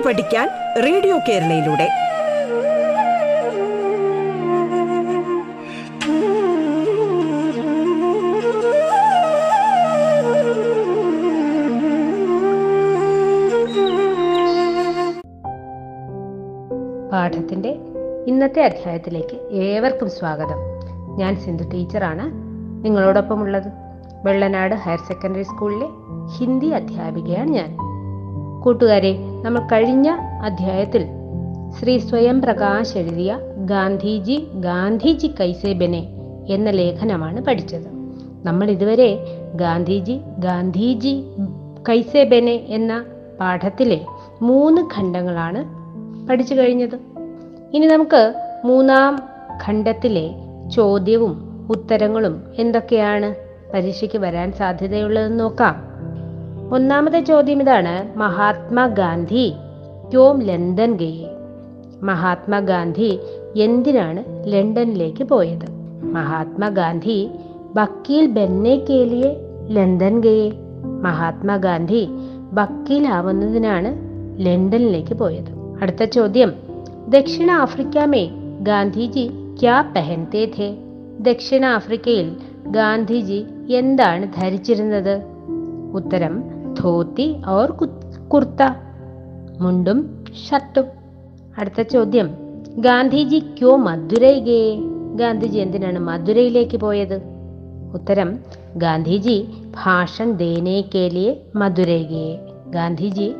കേട്ടു പഠിക്കാൻ റേഡിയോ കേരളയിലൂടെ. പാഠത്തിന്റെ ഇന്നത്തെ അധ്യായത്തിലേക്ക് ഏവർക്കും സ്വാഗതം. ഞാൻ സിന്ധു ടീച്ചറാണ്. നിങ്ങളോടൊപ്പം ഉള്ളത് വെള്ളനാട് ഹയർ സെക്കൻഡറി സ്കൂളിലെ ഹിന്ദി അധ്യാപികയാണ് ഞാൻ. കൂട്ടുകാരെ നമ്മൾ കഴിഞ്ഞ അധ്യായത്തിൽ ശ്രീ സ്വയം പ്രകാശ് എഴുതിയ ഗാന്ധിജി ഗാന്ധിജി കൈസേ ബനെ എന്ന ലേഖനമാണ് പഠിച്ചത്. നമ്മൾ ഇതുവരെ ഗാന്ധിജി ഗാന്ധിജി കൈസേ ബനെ എന്ന പാഠത്തിലെ മൂന്ന് ഖണ്ഡങ്ങളാണ് പഠിച്ചു കഴിഞ്ഞത്. ഇനി നമുക്ക് മൂന്നാം ഖണ്ഡത്തിലെ ചോദ്യവും ഉത്തരങ്ങളും എന്തൊക്കെയാണ്? പരീക്ഷയ്ക്ക് വരാൻ സാധ്യതയുള്ളതെന്ന് നോക്കാം. ഒന്നാമത്തെ ചോദ്യം ഇതാണ്. മഹാത്മാഗാന്ധി ക്യോം ലണ്ടൻ ഗയെ? മഹാത്മാഗാന്ധി എന്തിനാണ് ലണ്ടനിലേക്ക് പോയത്? മഹാത്മാഗാന്ധി വക്കീൽ ബെന്നെ കേലിയെ ലണ്ടൻ ഗയെ? മഹാത്മാഗാന്ധി വക്കീലാവുന്നതിനാണ് ലണ്ടനിലേക്ക് പോയത്. അടുത്ത ചോദ്യം. ദക്ഷിണ ആഫ്രിക്ക മേ ഗാന്ധിജി ക്യാ പെഹൻതേ ഥേ? ദക്ഷിണാഫ്രിക്കയിൽ ഗാന്ധിജി എന്താണ് ധരിച്ചിരുന്നത്? ഉത്തരം ധോത്തി ഓർ കുർത്ത. മുണ്ടും ഷർട്ടും. അടുത്ത ചോദ്യം. ഗാന്ധിജി ക്യോ മധുരൈ ഗാന്ധിജി എന്തിനാണ് മധുരയിലേക്ക് പോയത്? ഉത്തരം ഗാന്ധിജി ഭാഷൻ ദേനേക്കേലിയെ കേലിയെ ഗാന്ധിജി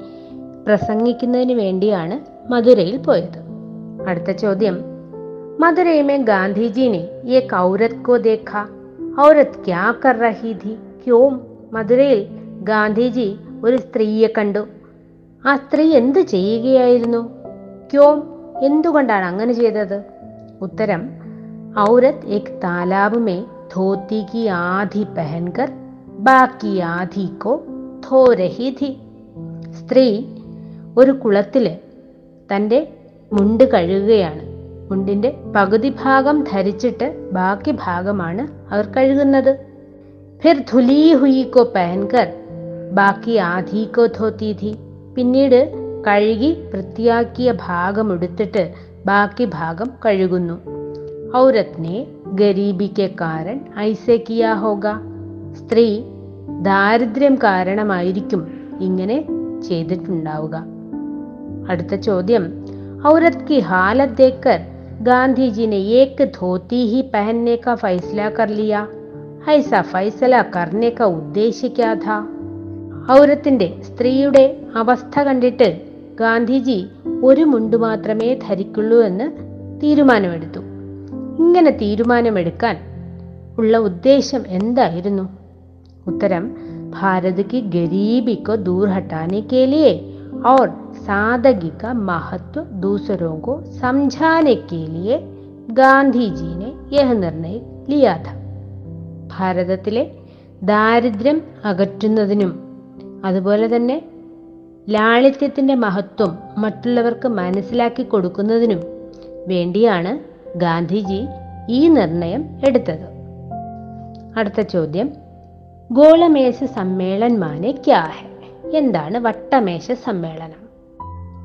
പ്രസംഗിക്കുന്നതിന് വേണ്ടിയാണ് മധുരയിൽ പോയത്. അടുത്ത ചോദ്യം. മധുരയുമേ ഗാന്ധിജിനെ ഏ കൗരത് കോ ദേഖ? ഔരത് ക്യാ കർ റഹി ധി? ക്യോം? മധുരയിൽ ഗാന്ധിജി ഒരു സ്ത്രീയെ കണ്ടു. ആ സ്ത്രീ എന്ത് ചെയ്യുകയായിരുന്നു? ക്യോം എന്തുകൊണ്ടാണ് അങ്ങനെ ചെയ്തത്? ഉത്തരം ഔരത് എക് താലാബ് മേ ധോത്തി കി ആധി പെഹൻകർ ബാക്കി ആധി കോ ധോരഹിധി സ്ത്രീ ഒരു കുളത്തിൽ തന്റെ മുണ്ട് കഴുകുകയാണ്. മുണ്ടിന്റെ പകുതി ഭാഗം ധരിച്ചിട്ട് ബാക്കി ഭാഗമാണ് അവർ കഴുകുന്നത്. ഫിർ ധുലി ഹുയി കോ പഹൻകർ ബാക്കി ആധി കോ ധോത്തി ഥി പിന്നീട് കഴുകി വൃത്തിയാക്കിയ ഭാഗം എടുത്തിട്ട് ബാക്കി ഭാഗം കഴുകുന്നു ഔരത്നെ ഗരീബിക്ക് കാരൻ ഐസെ കിയാ ഹോഗ സ്ത്രീ ദാരിദ്ര്യം കാരണമായിരിക്കും ഇങ്ങനെ ചെയ്തിട്ടുണ്ടാവുക അടുത്ത ചോദ്യം औरत की हालत देखकर गांधी जी ने एक धोती ही पहनने का फैसला कर लिया ऐसा फैसला करने का उद्देश्य क्या था ഔരത്തിന്റെ സ്ത്രീയുടെ അവസ്ഥ കണ്ടിട്ട് ഗാന്ധിജി ഒരു മുണ്ട് മാത്രമേ ധരിക്കുള്ളൂ എന്ന് തീരുമാനമെടുത്തു ഇങ്ങനെ തീരുമാനമെടുക്കാൻ ഉള്ള ഉദ്ദേശം എന്തായിരുന്നു ഉത്തരം ഭാരത് കി ഗരീബി കോ ദൂർ ഹട്ടാനെ കെ ലിയേ और सादगी का महत्व दूसरों को समझाने के लिए ഗാന്ധി ജി ने यह निर्णय लिया था ഭാരതത്തിലെ ദാരിദ്ര്യം അകറ്റുന്നതിനും അതുപോലെ തന്നെ ലാളിത്യത്തിന്റെ മഹത്വം മറ്റുള്ളവർക്ക് മനസ്സിലാക്കി കൊടുക്കുന്നതിനും വേണ്ടിയാണ് ഗാന്ധിജി ഈ നിർണയം എടുത്തത് അടുത്ത ചോദ്യം ഗോളമേശ സമ്മേളൻ മാനെ ക്യാ ഹെ എന്താണ് വട്ടമേശ സമ്മേളനം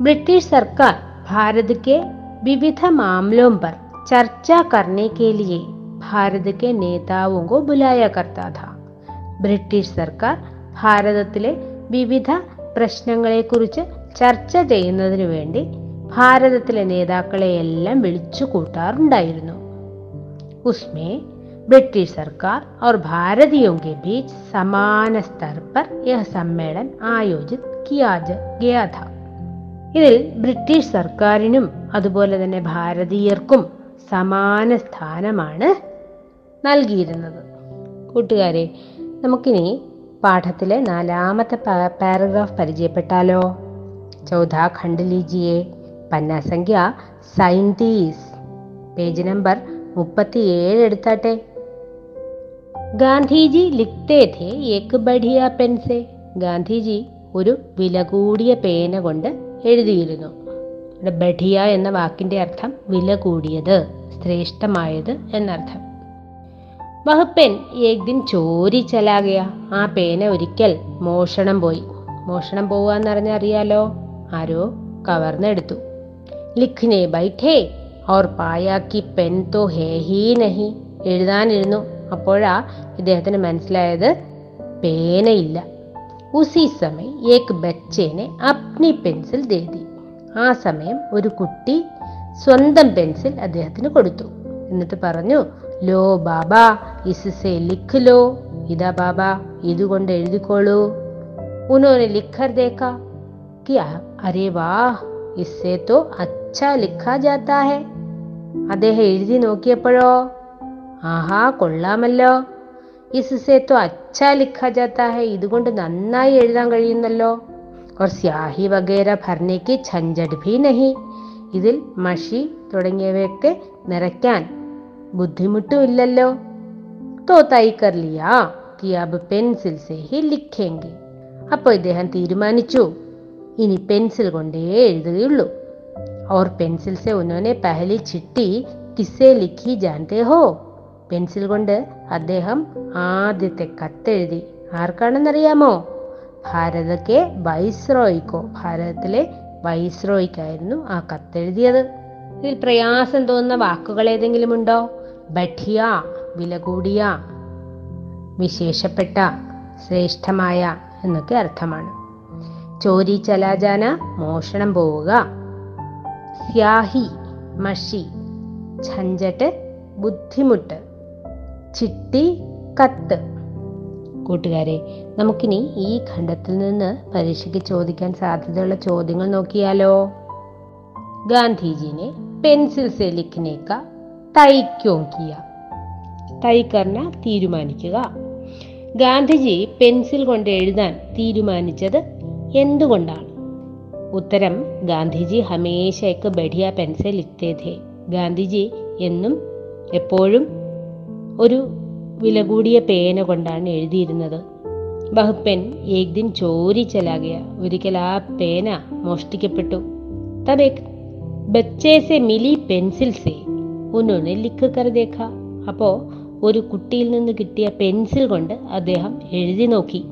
ब्रिटिश सरकार भारत के विविध मामलों पर चर्चा करने के लिए भारत के नेताओं को बुलाया करता था ബ്രിട്ടീഷ് സർക്കാർ ഭാരതത്തിലെ വിവിധ പ്രശ്നങ്ങളെക്കുറിച്ച് ചർച്ച ചെയ്യുന്നതിനു വേണ്ടി ഭാരതത്തിലെ നേതാക്കളെയെല്ലാം വിളിച്ചു കൂട്ടാറുണ്ടായിരുന്നു ഉസ്മേ ब्रिटिश सरकार और भारतीयों के बीच समान स्तर पर यह सम्मेलन आयोजित किया गया था ഇതിൽ ബ്രിട്ടീഷ് സർക്കാരിനും അതുപോലെ തന്നെ ഭാരതീയർക്കും സമാന സ്ഥാനമാണ് നൽകിയിരുന്നത് കൂട്ടുകാരെ നമുക്കിനി പാഠത്തിലെ നാലാമത്തെ പാരഗ്രാഫ് പരിചയപ്പെട്ടാലോ? ചൗഥാ ഖണ്ഡ് ലീജിയെ പന്ന സംഖ്യ സൈൻതീസ് പേജ് നമ്പർ മുപ്പത്തിയേഴ് എടുത്താട്ടെ. ഗാന്ധിജി ലിഖ്തേ ഥേ ഏക് ബഡിയ പെൻസെ. ഗാന്ധിജി ഒരു വില കൂടിയ പേന കൊണ്ട് എഴുതിയിരുന്നു. ബഡിയ എന്ന വാക്കിന്റെ അർത്ഥം വില കൂടിയത് ശ്രേഷ്ഠമായത് എന്നർത്ഥം. വഹ് ഏകദിൻ ഏക് ദിൻ ചോരി ചലാകയ ആ പേന ഒരിക്കൽ മോഷണം പോയി. മോഷണം പോവുക അറിഞ്ഞറിയാലോ ആരോ കവർന്നെടുത്തു. ലിഖ്നെ ബൈഠേ ഓർ പായാക്കി പെൻ തോ ഹേ ഹീ നഹി. എഴുതാനിരുന്നു. അപ്പോഴാ ഇദ്ദേഹത്തിന് മനസ്സിലായത് പേനയില്ല. ഉസി സമയം ഏക് ബച്ചേനെ അപ്നി പെൻസിൽ ദേതി. ആ സമയം ഒരു കുട്ടി സ്വന്തം പെൻസിൽ അദ്ദേഹത്തിന് കൊടുത്തു. എന്നിട്ട് പറഞ്ഞു ലോ ബാബ ഇസ്സെ ലിഖ് ലോ ഇതാ ബാബ ഇതുകൊണ്ട് എഴുതിക്കോളൂ ഉനോനെ ലിഖർ ദേക്കാ കിയാ അരേ വാഹ് ഇസ്സെ തോ അച്ഛാ ലിഖാ ജാത്താ ഹെ അദ്ദേഹം എഴുതി നോക്കിയപ്പോഴോ ആഹാ കൊള്ളാമല്ലോ ഇസ്സെ തോ അച്ഛാ ലിഖാ ജാത്താ ഹെ ഇതുകൊണ്ട് നന്നായി എഴുതാൻ കഴിയുന്നല്ലോ और സ്യാഹി വഗേര ഭർണേക്ക് ഝഞ്ചട് ഭി നഹി ഇതിൽ മഷി തുടങ്ങിയവയൊക്കെ നിറയ്ക്കാൻ ബുദ്ധിമുട്ടുമില്ലല്ലോ तो तय कर लिया कि अब पेंसिल से ही लिखेंगे അപ്പോൾ ഇദ്ദേഹം തീരുമാനിച്ചു ഇനി പെൻസിൽ കൊണ്ടേ എഴുതുകയുള്ളൂ और पेंसिल से उन्होंने पहली चिट्ठी किससे लिखी जानते हो പെൻസിൽ കൊണ്ട് അദ്ദേഹം ആദ്യത്തെ കത്തെഴുതി ആർക്കാണെന്നറിയാമോ ഭാരതക്കെ വൈസ്രോയ്ക്കോ ഭാരതത്തിലെ വൈസ്രോയ്ക്കായിരുന്നു ആ കത്തെഴുതിയത് ഇതിൽ പ്രയാസം തോന്നുന്ന വാക്കുകൾ ഏതെങ്കിലും ഉണ്ടോ ബഠിയ വില കൂടിയ വിശേഷപ്പെട്ട ശ്രേഷ്ഠമായ എന്നൊക്കെ അർത്ഥമാണ്. ചോരി ചലാജാന മോഷണം പോവുക. സ്യാഹി മഷി ഝഞ്ചട്ട് ബുദ്ധിമുട്ട് ചിട്ടി കത്ത്. കൂട്ടുകാരെ നമുക്കിനി ഈ ഖണ്ഡത്തിൽ നിന്ന് പരീക്ഷയ്ക്ക് ചോദിക്കാൻ സാധ്യതയുള്ള ചോദ്യങ്ങൾ നോക്കിയാലോ? ഗാന്ധിജിനെ പെൻസിൽ സെ കാ തൈ ക്യോं. കിയ തൈ കർണ തീരുമാനിക്കുക. ഗാന്ധിജി പെൻസിൽ കൊണ്ട് എഴുതാൻ തീരുമാനിച്ചത് എന്തുകൊണ്ടാണ്? ഉത്തരം ഗാന്ധിജി ഹമേശ എക്ക് ബഡിയ പെൻസിൽ ഇത്തേതേ ഗാന്ധിജി എന്നും എപ്പോഴും ഒരു വില കൂടിയ പേന കൊണ്ടാണ് എഴുതിയിരുന്നത്. ബഹുപ്പൻ പെൻ ഏക് ദിൻ ചോരി ചലാകിയ. ഒരിക്കൽ ആ പേന മോഷ്ടിക്കപ്പെട്ടു. തബേക്ക് ബച്ചേസെ മിലി പെൻസിൽ സെ. ഉന്നോനെ ലിക്ക് കരുതേക്ക അപ്പോ ഒരു കുട്ടിയിൽ നിന്ന് കിട്ടിയ പെൻസിൽ കൊണ്ട് അദ്ദേഹം എഴുതി നോക്കി.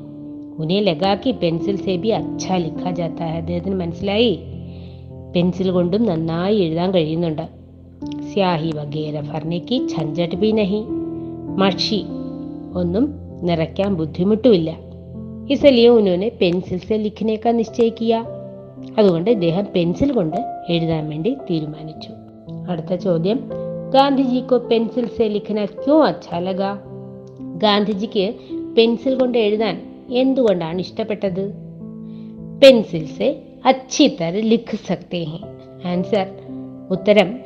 ഉനെ ലഗാക്കി പെൻസിൽ സേബി അച്ഛാ ലിഖാ ജാത്ത. അദ്ദേഹത്തിന് മനസ്സിലായി? പെൻസിൽ കൊണ്ടും നന്നായി എഴുതാൻ കഴിയുന്നുണ്ട്. സ്യാഹി വഗേര ഫർണിക്ക് ഝഞ്ചട്ട് ബി നഹി. മഷി ഒന്നും നിറയ്ക്കാൻ ബുദ്ധിമുട്ടുമില്ല. ഇസലിയെ ഉനോനെ പെൻസിൽ സെ ലിഖിനേക്കാൾ നിശ്ചയിക്കുക അതുകൊണ്ട് ഇദ്ദേഹം പെൻസിൽ കൊണ്ട് എഴുതാൻ വേണ്ടി തീരുമാനിച്ചു. അടുത്ത ചോദ്യം. ഗാന്ധിജിക്കോ പെൻസിൽ സെ ലിഖന ക്യോ അച്ഛാ ലഗ? ഗാന്ധിജിക്ക് പെൻസിൽ കൊണ്ട് എഴുതാൻ എന്തുകൊണ്ടാണ് ഇഷ്ടപ്പെട്ടത്? പെൻസിൽ സെ അച്ഛി തര ലിഖ് സക്തേ ഹെ. ആൻസർ ഉത്തരം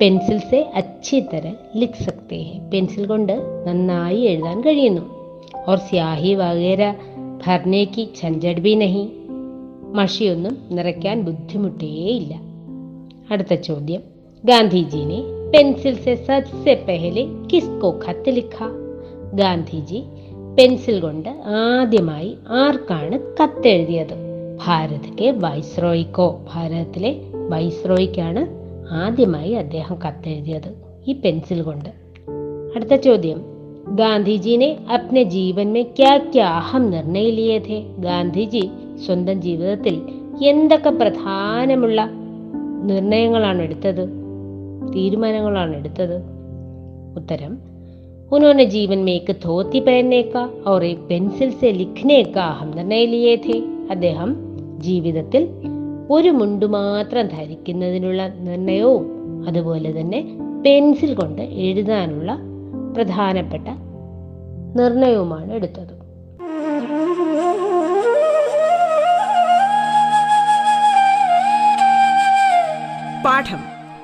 പെൻസിൽ സെ അച്ഛി തര ലിഖ് സക്തേ ഹെ. പെൻസിൽ കൊണ്ട് നന്നായി എഴുതാൻ കഴിയുന്നു. और സ്യാഹി വകേര ഭർണേക്ക് ഝഞ്ചട് ബി നഹി. മഷിയൊന്നും നിറയ്ക്കാൻ ബുദ്ധിമുട്ടേയില്ല അടുത്ത ചോദ്യം. ഗാന്ധിജിനെ പെൻസിൽ സെ സബ്സെ പെഹലെ കിസ്കോ ഖത്ത് ലിഖ ഗാന്ധിജി പെൻസിൽ കൊണ്ട് ആദ്യമായി ആർക്കാണ് കത്തെഴുതിയത് ഭാരതത്തെ വൈസ്രോയ്ക്കോ. ഭാരതത്തിലെ വൈസ്രോയ്ക്കാണ് ആദ്യമായി അദ്ദേഹം കത്തെഴുതിയത് ഈ പെൻസിൽ കൊണ്ട്. അടുത്ത ചോദ്യം. ഗാന്ധിജിനെ അപ്നെ ജീവൻ മേ ക്യാ ക്യാ അഹം നിർണയ ലിയേ ഥേ ഗാന്ധിജി സ്വന്തം ജീവിതത്തിൽ എന്തൊക്കെ പ്രധാനമുള്ള നിർണയങ്ങളാണ് എടുത്തത്? തീരുമാനങ്ങളാണ് എടുത്തത് ഉത്തരം उन्होंने जीवन में एक धोती पहनने का और एक पेंसिल से लिखने का अहम निर्णय लिए थे അദ്ദേഹം ജീവിതത്തിൽ ഒരു മുണ്ടു മാത്രം ധരിക്കുന്നതിനുള്ള നിർണയവും അതുപോലെ തന്നെ പെൻസിൽ കൊണ്ട് എഴുതാനുള്ള പ്രധാനപ്പെട്ട നിർണയവുമാണ് എടുത്തത് പാഠം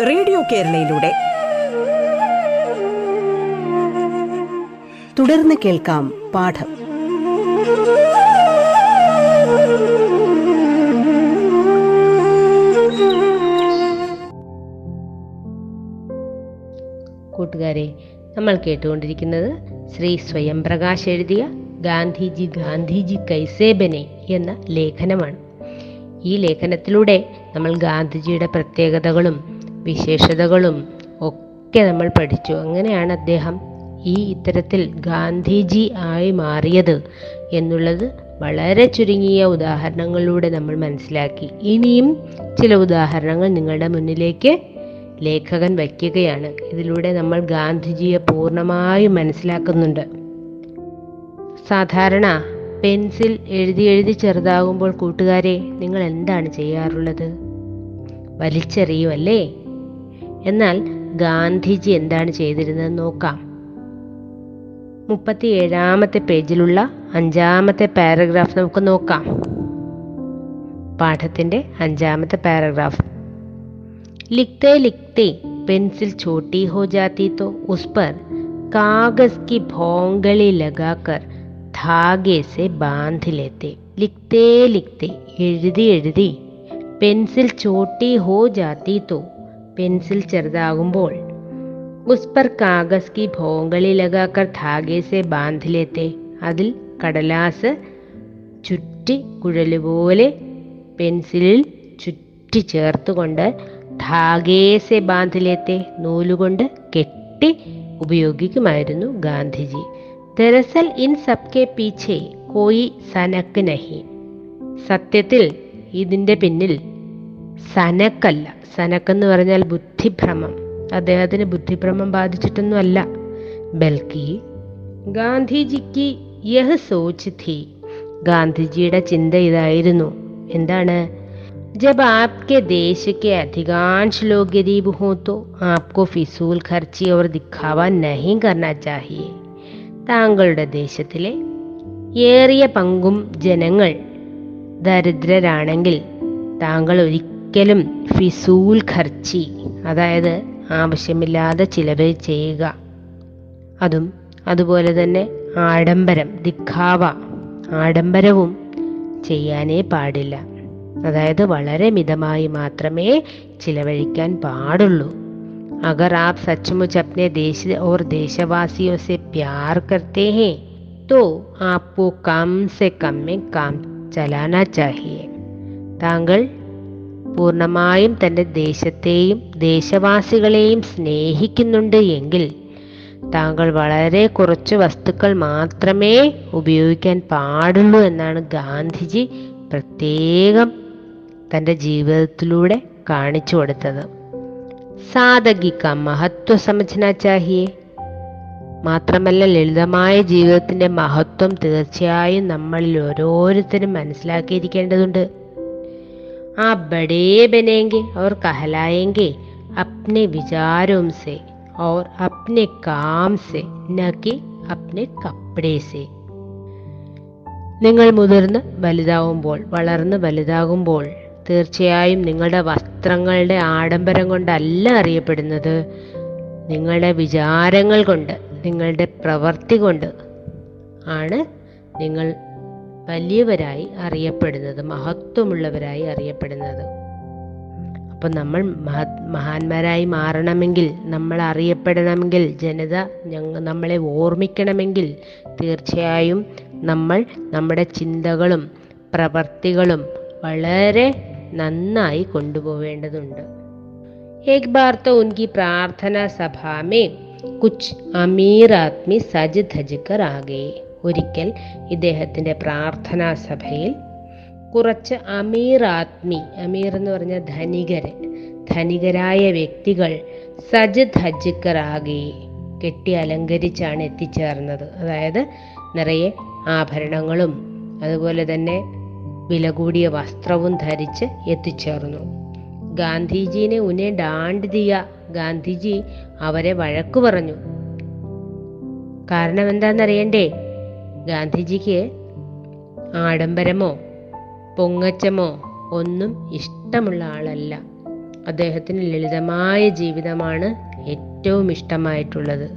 റേഡിയോ കേരളയിലൂടെ. തുടർന്ന് കേൾക്കാം പാഠം. കൂട്ടുകാരെ നമ്മൾ കേട്ടുകൊണ്ടിരിക്കുന്നത് ശ്രീ സ്വയം പ്രകാശ് എഴുതിയ ഗാന്ധിജി ഗാന്ധിജി കൈസേബനെ എന്ന ലേഖനമാണ്. ഈ ലേഖനത്തിലൂടെ നമ്മൾ ഗാന്ധിജിയുടെ പ്രത്യേകതകളും വിശേഷതകളും ഒക്കെ നമ്മൾ പഠിച്ചു. അങ്ങനെയാണ് അദ്ദേഹം ഈ ഇത്തരത്തിൽ ഗാന്ധിജി ആയി മാറിയത് എന്നുള്ളത് വളരെ ചുരുങ്ങിയ ഉദാഹരണങ്ങളിലൂടെ നമ്മൾ മനസ്സിലാക്കി. ഇനിയും ചില ഉദാഹരണങ്ങൾ നിങ്ങളുടെ മുന്നിലേക്ക് ലേഖകൻ വയ്ക്കുകയാണ്. ഇതിലൂടെ നമ്മൾ ഗാന്ധിജിയെ പൂർണമായും മനസ്സിലാക്കുന്നുണ്ട്. സാധാരണ പെൻസിൽ എഴുതി എഴുതി ചെറുതാകുമ്പോൾ കൂട്ടുകാരെ നിങ്ങൾ എന്താണ് ചെയ്യാറുള്ളത്? വലിച്ചെറിയുമല്ലേ എന്നാൽ ഗാന്ധിജി എന്താണ് ചെയ്തിരുന്നത് നോക്കാം മുപ്പത്തി ഏഴാമത്തെ പേജിലുള്ള അഞ്ചാമത്തെ പാരഗ്രാഫ് നമുക്ക് നോക്കാം പാഠത്തിന്റെ അഞ്ചാമത്തെ പാരഗ്രാഫ് लिखते लिखते पेंसिल छोटी हो जाती तो उस पर कागज की भोंगली लगाकर धागे से बांध लेते लिखते लिखते എഴുതി എഴുതി പെൻസിൽ ചോട്ടി ഹോ ജാത്തി തോ പെൻസിൽ ചെറുതാകുമ്പോൾ കാഗസ് കി ഭോങ്കളി ലഗാക്കർ ധാഗേസെ സെ ബാന്ധ് ലേത്തെ അതിൽ കടലാസ് ചുറ്റി കുഴലുപോലെ പെൻസിലിൽ ചുറ്റി ചേർത്തുകൊണ്ട് ധാഗേസെ ബാന്ധിലേത്തെ നൂലുകൊണ്ട് കെട്ടി ഉപയോഗിക്കുമായിരുന്നു ഗാന്ധിജി. ദരസൽ ഇൻ സബ്കെ പീച്ചെ കോയി സനക്ക് നഹി. സത്യത്തിൽ ഇതിന്റെ പിന്നിൽ സനക്കല്ല സനക്കെന്ന് പറഞ്ഞാൽ ബുദ്ധിഭ്രമം അദ്ദേഹത്തിന് ബുദ്ധിഭ്രമം ബാധിച്ചിട്ടൊന്നുമല്ല ബൽക്കി ഗാന്ധിജിക്ക് യഹ് സോച്ച് ഥി ഗാന്ധിജിയുടെ ചിന്ത ഇതായിരുന്നു എന്താണ് जब आपके देश के अधिकांश लोग गरीब हों तो आपको फिसूल खर्ची और दिखावा नहीं करना चाहिए താങ്കളുടെ ദേശത്തിലെ ഏറിയ പങ്കും ജനങ്ങൾ ദരിദ്രരാണെങ്കിൽ താങ്കൾ ഒരിക്കലും ഒരിക്കലും ഫിസൂൽ ഖർച്ചി അതായത് ആവശ്യമില്ലാതെ ചിലവ് ചെയ്യുക. അതും അതുപോലെ തന്നെ ആഡംബരം ദിഖാവ ആഡംബരവും ചെയ്യാനേ പാടില്ല. അതായത് വളരെ മിതമായി മാത്രമേ ചിലവഴിക്കാൻ പാടുള്ളൂ. അഗർ ആപ് സച്മുച്ച് അപ്നെ ദേശ ഓർ ദേശവാസിയോ സെ പ്യാർ കർത്തേ ഹേ തോ ആപ്പോ കം സെ കമ്മെ കാം ചലാന ചാഹിയെ. താങ്കൾ പൂർണമായും തന്റെ ദേശത്തെയും ദേശവാസികളെയും സ്നേഹിക്കുന്നുണ്ട് എങ്കിൽ താങ്കൾ വളരെ കുറച്ച് വസ്തുക്കൾ മാത്രമേ ഉപയോഗിക്കാൻ പാടുള്ളൂ എന്നാണ് ഗാന്ധിജി പ്രത്യേകം തന്റെ ജീവിതത്തിലൂടെ കാണിച്ചു കൊടുത്തത്. സാധകിക്ക മഹത്വ സമജന ചാഹിയെ മാത്രമല്ല ലളിതമായ ജീവിതത്തിന്റെ മഹത്വം തീർച്ചയായും നമ്മളിൽ ഓരോരുത്തരും മനസ്സിലാക്കിയിരിക്കേണ്ടതുണ്ട്. ആ ബടേ ബനേങ്കെ और कहलाएंगे अपने विचारों से और अपने काम से न कि अपने कपड़े से നിങ്ങൾ മുതിർന്ന് വലുതാവുമ്പോൾ വളർന്ന് വലുതാകുമ്പോൾ തീർച്ചയായും നിങ്ങളുടെ വസ്ത്രങ്ങളുടെ ആഡംബരം കൊണ്ടല്ല അറിയപ്പെടുന്നത് നിങ്ങളുടെ വിചാരങ്ങൾ കൊണ്ട് നിങ്ങളുടെ പ്രവൃത്തി കൊണ്ട് ആണ് നിങ്ങൾ വലിയവരായി അറിയപ്പെടുന്നത് മഹത്വമുള്ളവരായി അറിയപ്പെടുന്നത് അപ്പം നമ്മൾ മഹ മഹാന്മാരായി മാറണമെങ്കിൽ നമ്മൾ അറിയപ്പെടണമെങ്കിൽ ജനത ഞങ്ങൾ നമ്മളെ ഓർമ്മിക്കണമെങ്കിൽ തീർച്ചയായും നമ്മൾ നമ്മുടെ ചിന്തകളും പ്രവർത്തികളും വളരെ നന്നായി കൊണ്ടുപോവേണ്ടതുണ്ട് एक बार तो उनकी प्रार्थना सभा में कुछ अमीर आदमी സജ് ധജ് കർ ആകെ ഒരിക്കൽ ഇദ്ദേഹത്തിന്റെ പ്രാർത്ഥനാ സഭയിൽ കുറച്ച് അമീർ ആത്മി അമീർ എന്ന് പറഞ്ഞ ധനികര് ധനികരായ വ്യക്തികൾ സജ് ഹജ്ജിക്കറാകെ കെട്ടി അലങ്കരിച്ചാണ് എത്തിച്ചേർന്നത്. അതായത് നിറയെ ആഭരണങ്ങളും അതുപോലെ തന്നെ വില കൂടിയ വസ്ത്രവും ധരിച്ച് എത്തിച്ചേർന്നു. ഗാന്ധിജീനെ ഉന്നെ ഡാണ്ട് ദിയ ഗാന്ധിജി അവരെ വഴക്കു പറഞ്ഞു. കാരണം എന്താണെന്നറിയണ്ടേ? ഗാന്ധിജിക്ക് ആഡംബരമോ പൊങ്ങച്ചമോ ഒന്നും ഇഷ്ടമുള്ള ആളല്ല. അദ്ദേഹത്തിന് ലളിതമായ ജീവിതമാണ് ഏറ്റവും ഇഷ്ടമായിട്ടുള്ളത്.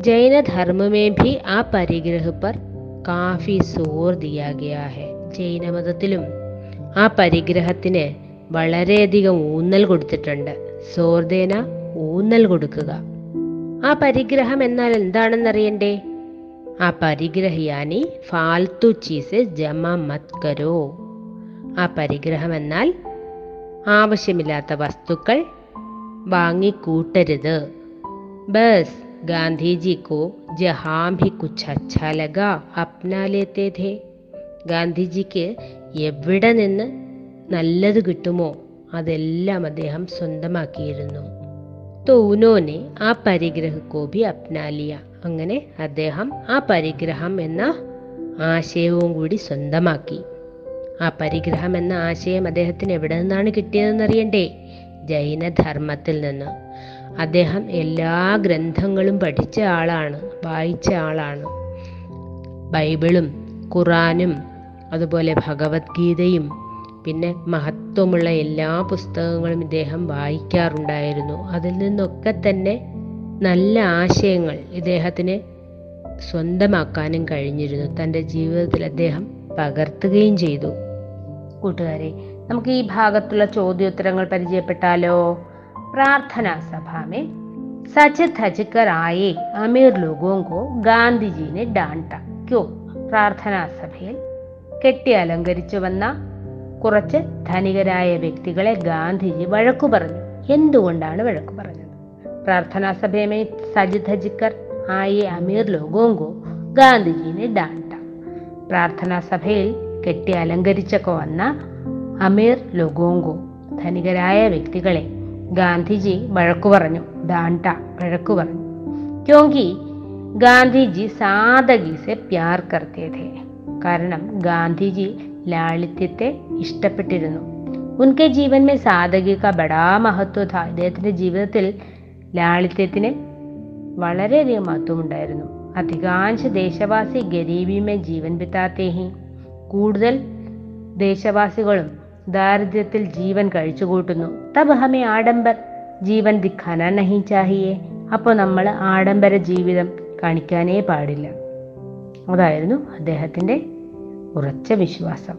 ജൈനധർമ്മമേ ഭി ആ പരിഗ്രഹ പർ കാഫി സോർ ദിയാ ജൈനമതത്തിലും ആ പരിഗ്രഹത്തിന് വളരെയധികം ഊന്നൽ കൊടുത്തിട്ടുണ്ട്. സോർദേന ഊന്നൽ കൊടുക്കുക. ആ പരിഗ്രഹം എന്നാൽ എന്താണെന്നറിയണ്ടേ? ആ പരിഗ്രഹ യാനി ഫാൽത്തു ചീസ് ജമ മത് കരോ ആ പരിഗ്രഹം എന്നാൽ ആവശ്യമില്ലാത്ത വസ്തുക്കൾ വാങ്ങിക്കൂട്ടരുത് ബസ് ഗാന്ധിജി കോ ജഹാം ഭി കുച്ച് അച്ഛാ ലഗ അപ്നാ ലേത്തെ ഥേ ഗാന്ധിജിക്ക് എവിടെ നിന്ന് നല്ലത് കിട്ടുമോ അതെല്ലാം അദ്ദേഹം സ്വന്തമാക്കിയിരുന്നു तो उन्होंने ആ പരിഗ്രഹ കോ ഭി അപ്നാ ലിയ അങ്ങനെ അദ്ദേഹം ആ പരിഗ്രഹം എന്ന ആശയവും കൂടി സ്വന്തമാക്കി. ആ പരിഗ്രഹം എന്ന ആശയം അദ്ദേഹത്തിന് എവിടെ നിന്നാണ് കിട്ടിയതെന്നറിയണ്ടേ? ജൈനധർമ്മത്തിൽ നിന്ന്. അദ്ദേഹം എല്ലാ ഗ്രന്ഥങ്ങളും പഠിച്ച ആളാണ് വായിച്ച ആളാണ്. ബൈബിളും ഖുറാനും അതുപോലെ ഭഗവത്ഗീതയും പിന്നെ മഹത്വമുള്ള എല്ലാ പുസ്തകങ്ങളും ഇദ്ദേഹം വായിക്കാറുണ്ടായിരുന്നു. അതിൽ നിന്നൊക്കെ തന്നെ നല്ല ആശയങ്ങൾ ഇദ്ദേഹത്തിന് സ്വന്തമാക്കാനും കഴിഞ്ഞിരുന്നു. തന്റെ ജീവിതത്തിൽ അദ്ദേഹം പകർത്തുകയും ചെയ്തു. കൂട്ടുകാരെ നമുക്ക് ഈ ഭാഗത്തുള്ള ചോദ്യോത്തരങ്ങൾ പരിചയപ്പെട്ടാലോ? പ്രാർത്ഥനാ സഭാമേ. മേ സചിത് അജിക്കർ ആയേ അമീർ ലുഗോങ്കോ ഗാന്ധിജീനെ ഡാണ്ട ക്യോ? പ്രാർത്ഥനാ സഭയിൽ കെട്ടി അലങ്കരിച്ചു വന്ന കുറച്ച് ധനികരായ വ്യക്തികളെ ഗാന്ധിജി വഴക്കു പറഞ്ഞു. എന്തുകൊണ്ടാണ് വഴക്കു പറഞ്ഞത്? പ്രാർത്ഥനാ സഭയമേ സജ് ധജിക്കർ ആയ അമീർ ലോകോങ്കോ ഗാന്ധിജിനെ ഡാണ്ട പ്രാർത്ഥനാ സഭയിൽ കെട്ടി അലങ്കരിച്ചൊക്കെ വന്ന അമീർ ലൊഗോങ്കോ ധനികരായ വ്യക്തികളെ ഗാന്ധിജി വഴക്കു പറഞ്ഞു ഡാണ്ട വഴക്കു പറഞ്ഞു ക്യോങ്കി ഗാന്ധിജി സാദഗി സെ പ്യാർ കർത്തേ ഥേ കാരണം ഗാന്ധിജി ലാളിത്യത്തെ ഇഷ്ടപ്പെട്ടിരുന്നു ഉൻകെ ജീവൻ മേ സാദഗി കാ ബടാ മഹത്വ ഥാ ഇദ്ദേഹത്തിന്റെ ജീവിതത്തിൽ ലാളിത്യത്തിന് വളരെയധികം മഹത്വമുണ്ടായിരുന്നു. അധികാംശ ദേശവാസി ഗരീബിമേ ജീവൻ പിത്താത്തേഹി. കൂടുതൽ ദേശവാസികളും ദാരിദ്ര്യത്തിൽ ജീവൻ കഴിച്ചുകൂട്ടുന്നു. തബ് ഹമേ ആഡംബർ ജീവൻ ദിഖാന നഹി ചാഹിയേ. അപ്പോൾ നമ്മൾ ആഡംബര ജീവിതം കാണിക്കാനേ പാടില്ല. അതായിരുന്നു അദ്ദേഹത്തിന്റെ ഉറച്ച വിശ്വാസം.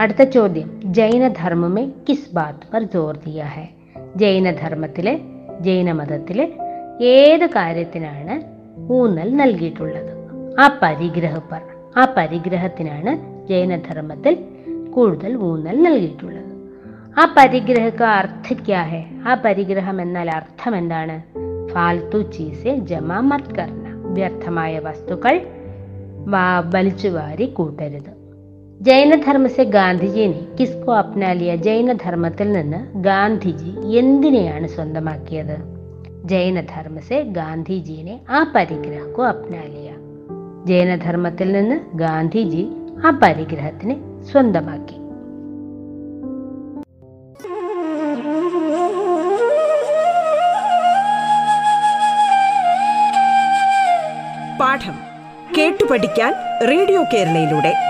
അടുത്ത ചോദ്യം. ജൈനധർമ്മമേ കിസ് ബാത്ത് പർ ജോർ ഹെ. ജൈനധർമ്മത്തിലെ ജൈനമതത്തിലെ ഏത് കാര്യത്തിനാണ് ഊന്നൽ നൽകിയിട്ടുള്ളത്? ആ പരിഗ്രഹ ആ പരിഗ്രഹത്തിനാണ് ജൈനധർമ്മത്തിൽ കൂടുതൽ ഊന്നൽ നൽകിയിട്ടുള്ളത്. ആ പരിഗ്രഹക്ക് അർത്ഥ ക്യാ ഹെ ആ പരിഗ്രഹം എന്നാൽ അർത്ഥം എന്താണ്? ഫാൽത്തു ചീസെ ജമ മത്കർണ. വ്യർത്ഥമായ വസ്തുക്കൾ വലിച്ചുവാരി കൂട്ടരുത്. ജൈനധർമ്മസെ ഗാന്ധിജിനെ കിസ്കോ അപ്നാലിയ ജൈനധർമ്മത്തിൽ നിന്ന് ഗാന്ധിജി എന്തിനെയാണ് സ്വന്തമാക്കിയത്? ജൈനധർമ്മസെ ഗാന്ധിജിനെ ആ പരിഗ്രഹക്കോ അപ്നാലിയ. ജൈനധർമ്മത്തിൽ നിന്ന് ഗാന്ധിജി ആ പരിഗ്രഹത്തിനെ സ്വന്തമാക്കി. പാഠം കേട്ടു പഠിക്കാൻ റേഡിയോ കേരളയിലൂടെ.